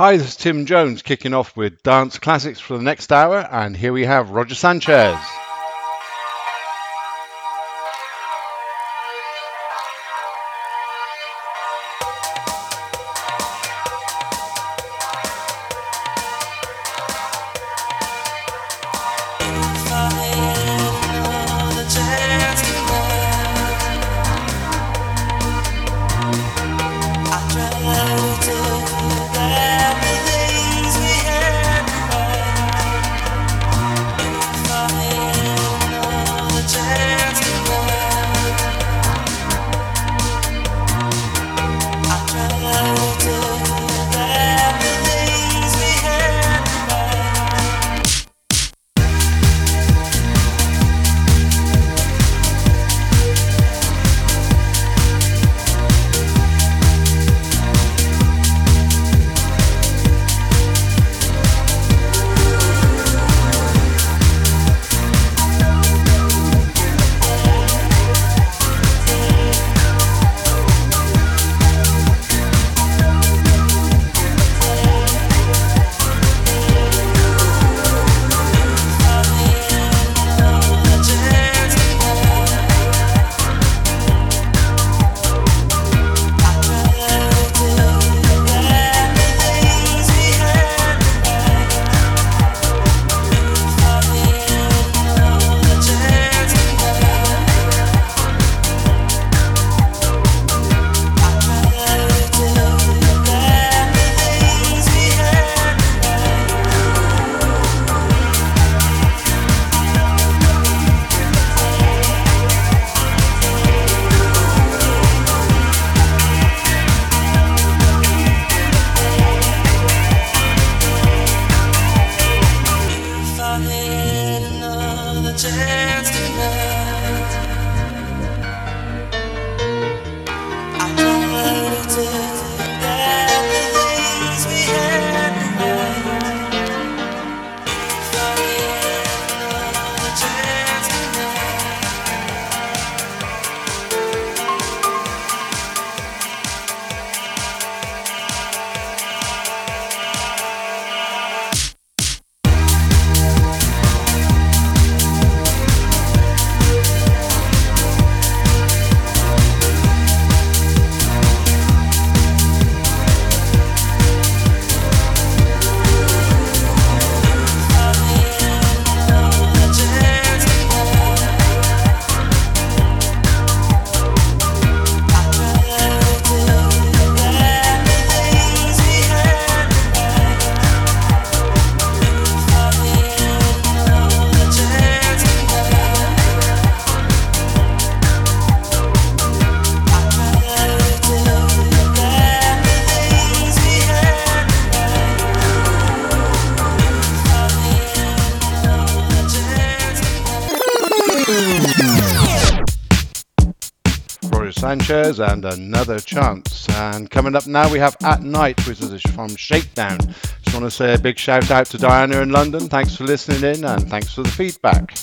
Hi, this is Tim Jones kicking off with Dance Classics for the next hour, and here we have Roger Sanchez. Sanchez and another chance. And coming up now, we have At Night, which is from Shakedown. Just want to say a big shout out to Diana in London. Thanks for listening in and thanks for the feedback.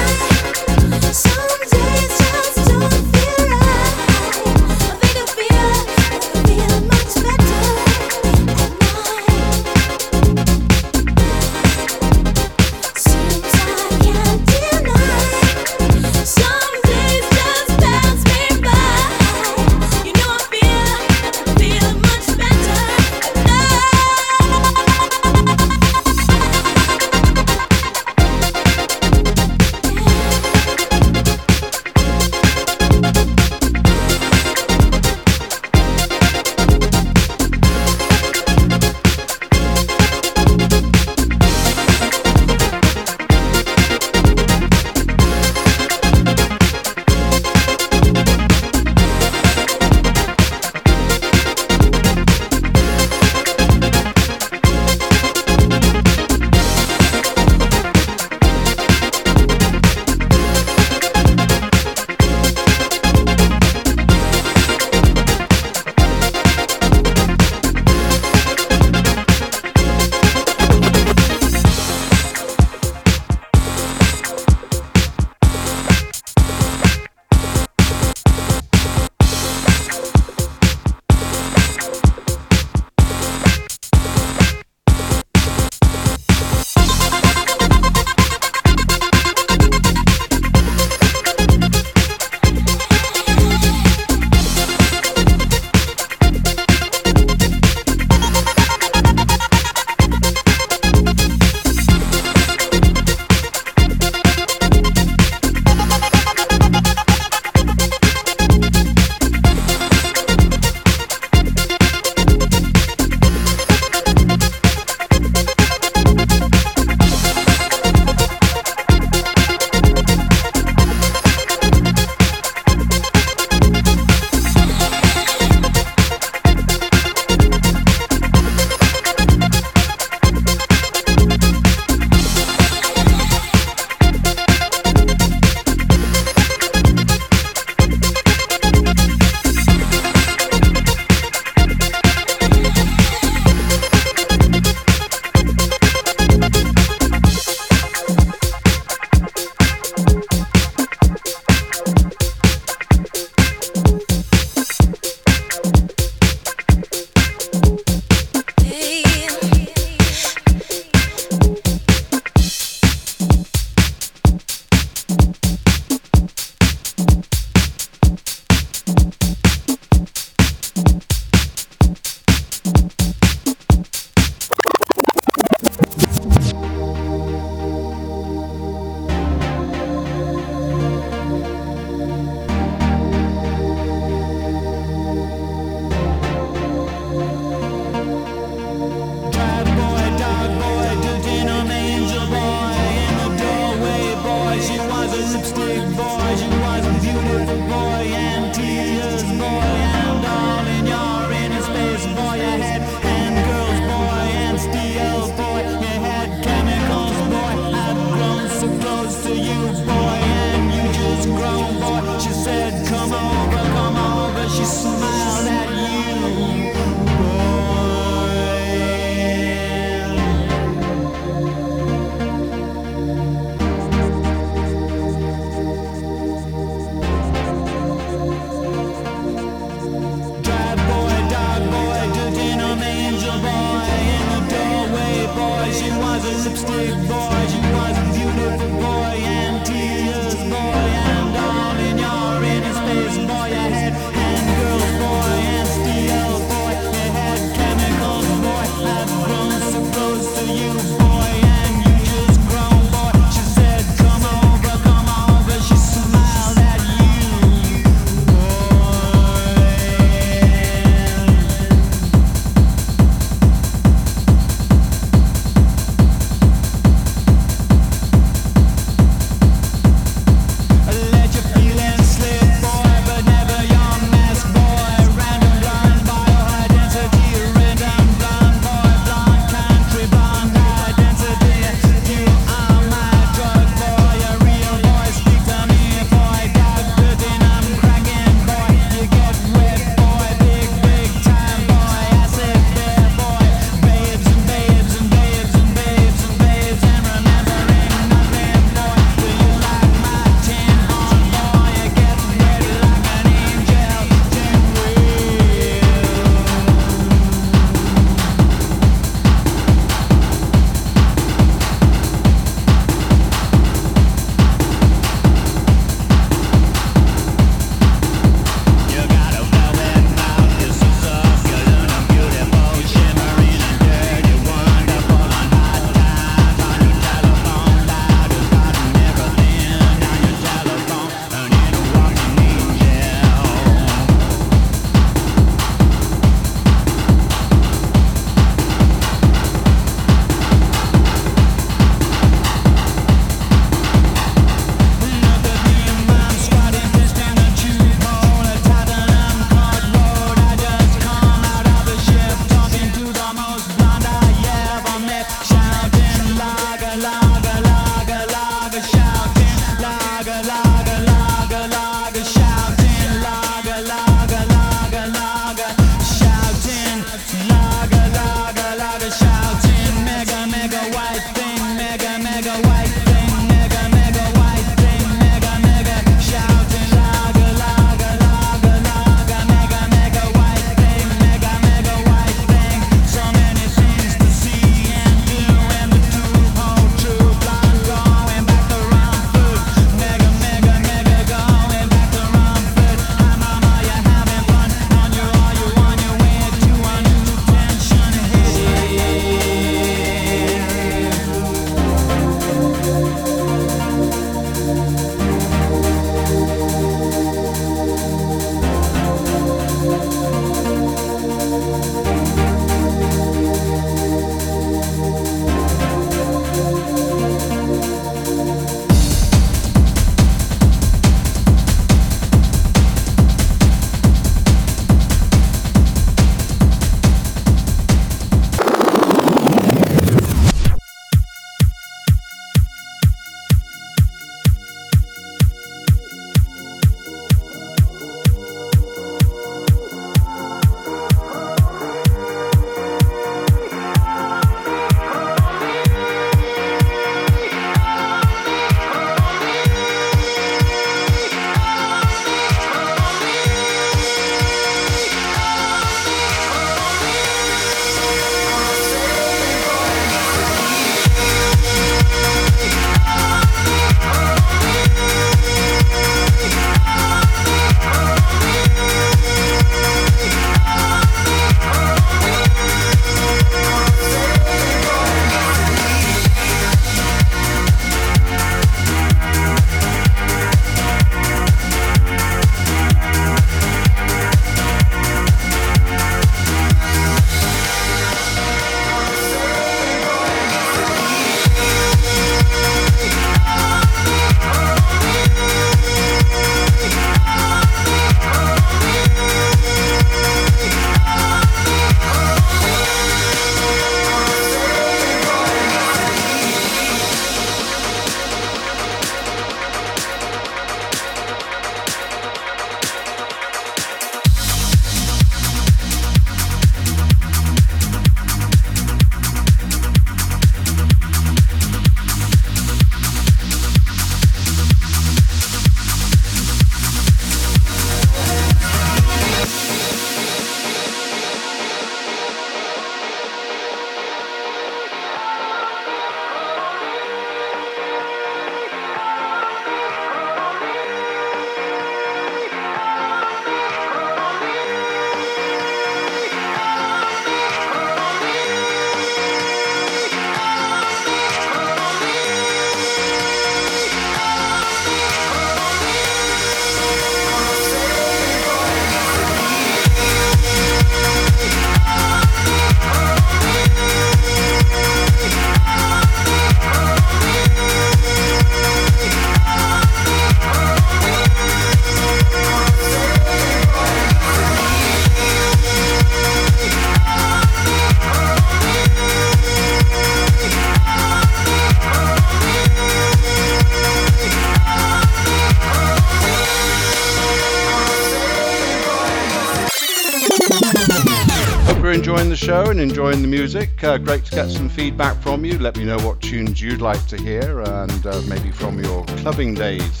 Show and enjoying the music. Uh, great to get some feedback from you. Let me know what tunes you'd like to hear and uh, maybe from your clubbing days.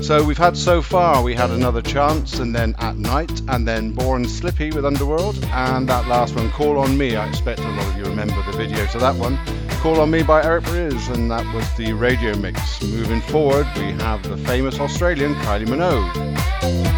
So we've had so far, we had another chance and then at night and then Born Slippy with Underworld and that last one, Call on Me. I expect a lot of you remember the video to that one. Call on Me by Eric Prydz and that was the radio mix. Moving forward, we have the famous Australian Kylie Minogue.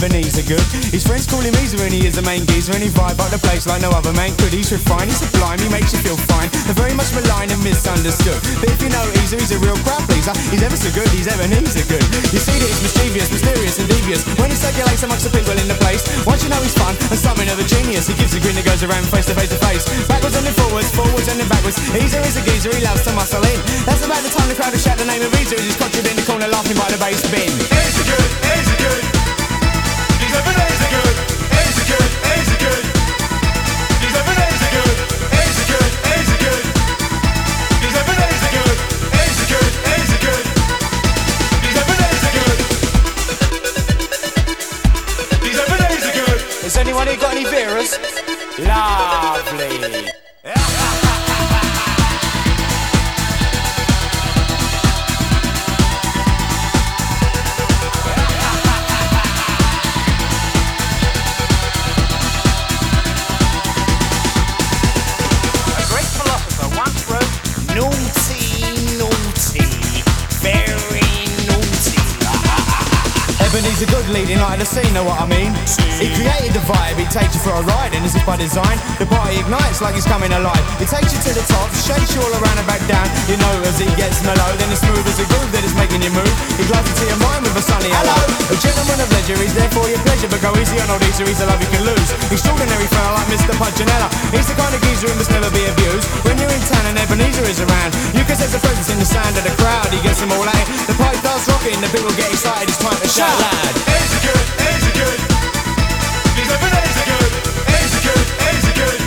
Ebeneezer Goode. His friends call him Easer and he is the main geezer and he vibe up the place like no other man could. He's refined, he's sublime, he makes you feel fine. And very much maligned and misunderstood. But if you know Easer, he's a real crowd pleaser. He's ever so good, he's Ebeneezer Goode. You see that he's mischievous, mysterious and devious. When he circulates amongst the people in the place, once you know he's fun and something of a genius, he gives a grin that goes around face to face to face. Backwards and then forwards, forwards and then backwards. Easer is a geezer, he loves to muscle in. That's about the time the crowd will shout the name of Easer as he's conjured in the corner laughing by the bass bin. Easer good, Easer good. Has anyone here got any beers? Lovely. The scene, know what I mean? He created the vibe, he takes you for a ride, and as if by design, the party ignites like he's coming alive. He takes you to the top, shakes you all around and back down. You know as he gets mellow, then it's smooth as a groove that is making you move. He glides into your mind with a sunny hello. A gentleman of leisure, he's there for your pleasure, but go easy on old Easer, he's a love you can lose. Extraordinary fella like Mr. Punchinella. He's the kind of geezer who must never be abused. When you're in town and Ebeneezer is around, you can sense the presence in the sound of the crowd. He gets them all out. The pipe starts rocking, the people get excited, it's time to shout loud. Easy good, easy good. He's Ebenezer good, easy good, easy good.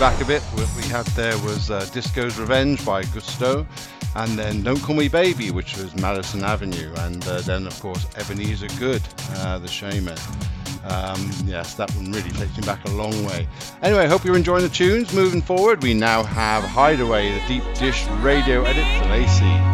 Back a bit. What we had there was uh, Disco's Revenge by Gusto, and then Don't Call Me Baby, which was Madison Avenue, and uh, then of course Ebeneezer Goode, uh, the Shamen. Um, yes, that one really takes me back a long way. Anyway, I hope you're enjoying the tunes. Moving forward, we now have Hideaway, the deep dish radio edit from AC.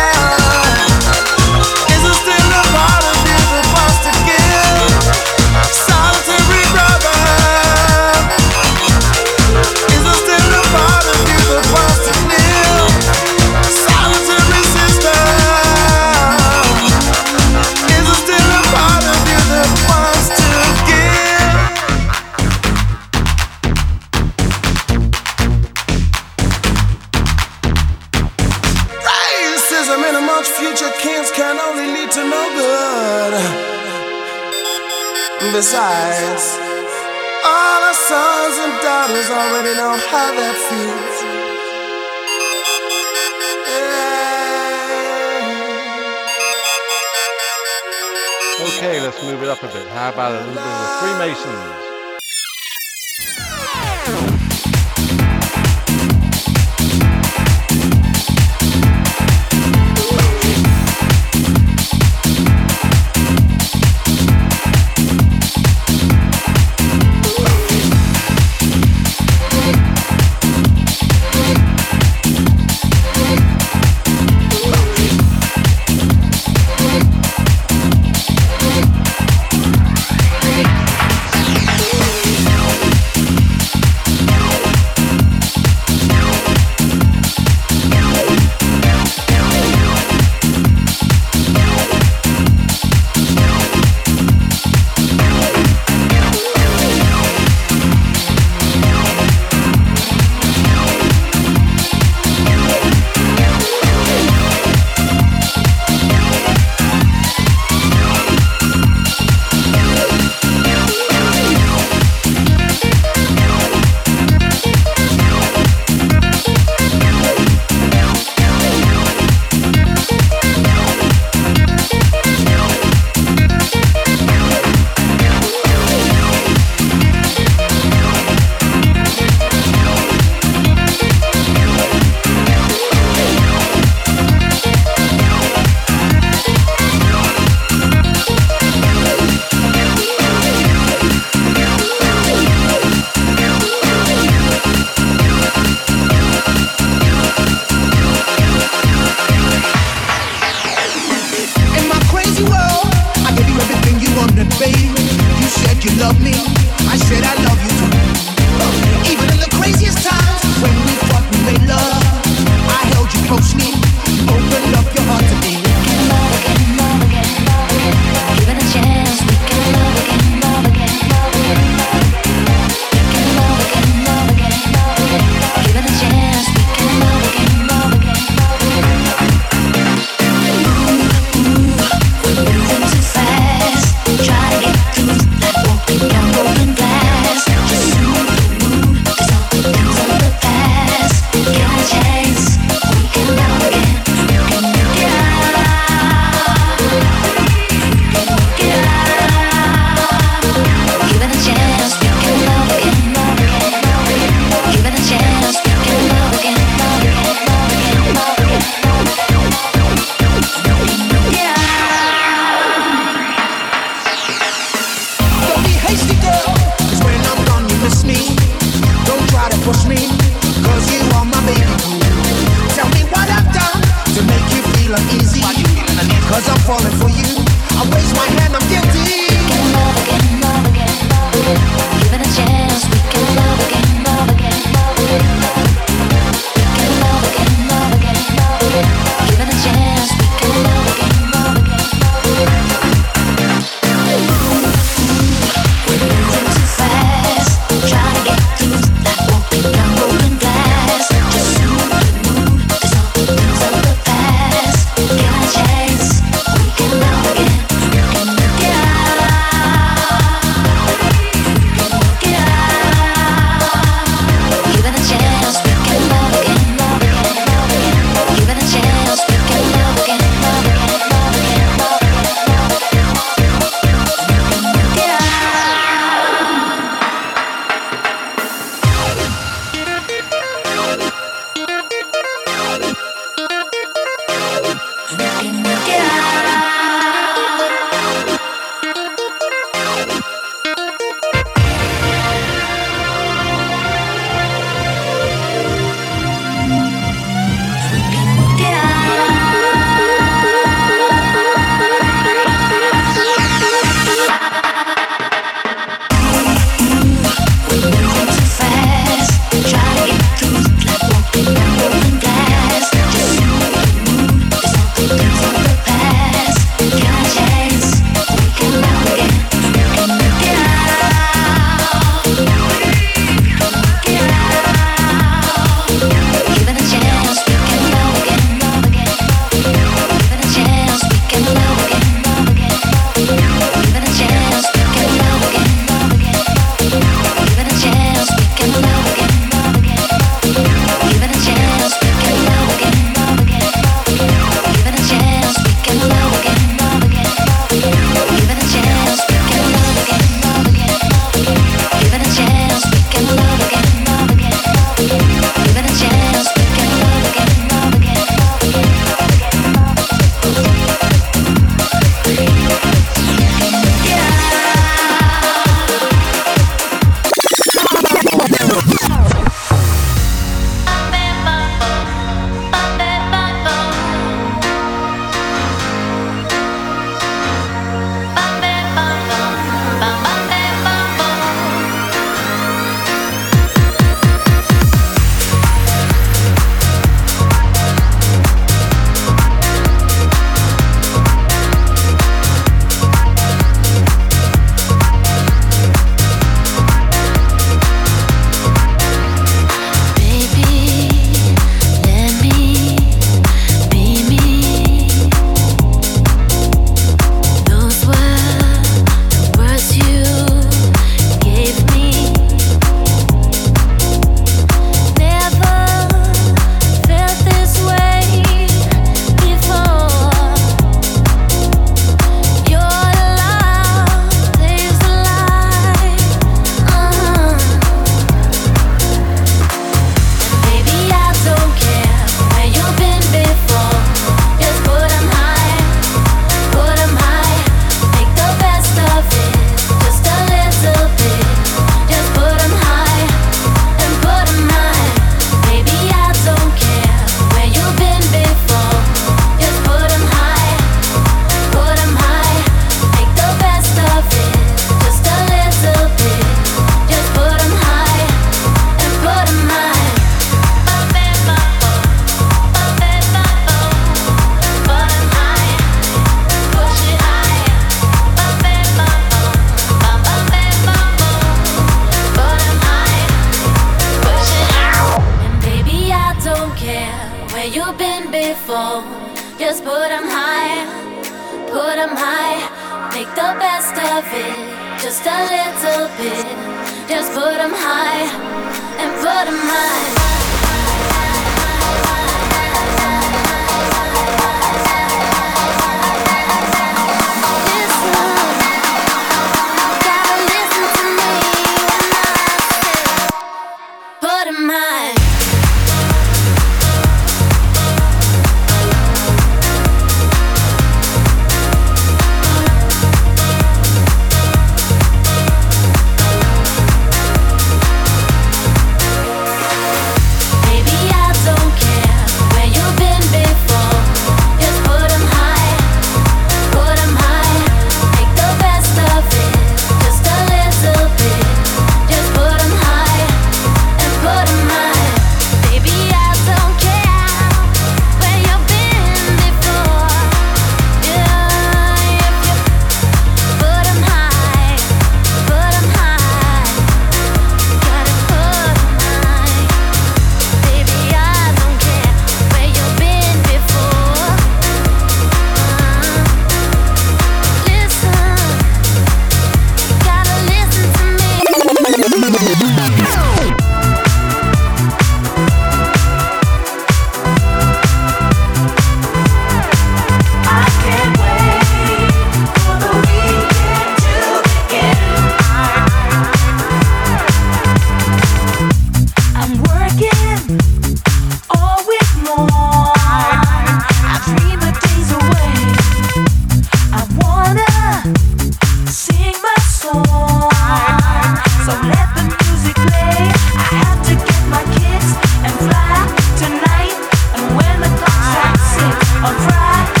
fly.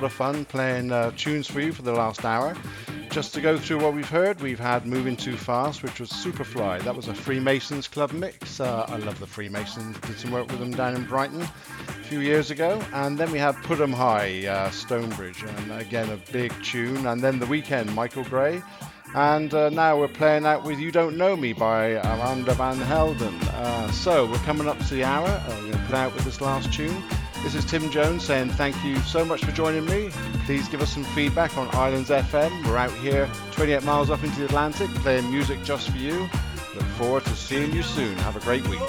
lot of fun playing uh, tunes for you for the last hour. Just to go through what we've heard, we've had Moving Too Fast, which was Supafly. That was a Freemasons Club mix. Uh, I love the Freemasons. Did some work with them down in Brighton a few years ago. And then we had Put 'em High, uh, Stonebridge. And again, a big tune. And then The Weekend, Michael Gray. And uh, now we're playing out with You Don't Know Me by Armand Van Helden. Uh, so we're coming up to the hour. Uh, we're going to play out with this last tune. This is Tim Jones saying thank you so much for joining me. Please give us some feedback on Islands FM. We're out here 28 miles up into the Atlantic playing music just for you. Look forward to seeing you soon. Have a great week.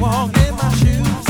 walk in my shoes.